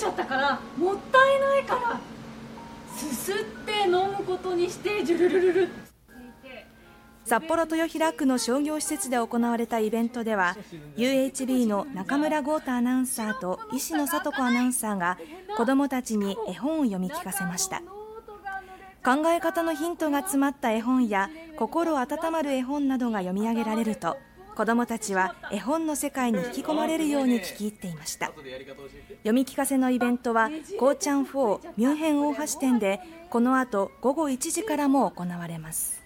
ちゃったからもったいないからすすって飲むことにしてジュルルルル。札幌豊平区の商業施設で行われたイベントでは UHB の中村豪太アナウンサーと石野聡子アナウンサーが子どもたちに絵本を読み聞かせました。考え方のヒントが詰まった絵本や心温まる絵本などが読み上げられると子どもたちは絵本の世界に引き込まれるように聞き入っていました。読み聞かせのイベントはこうちゃん4ミュンヘン大橋店でこの後午後1時からも行われます。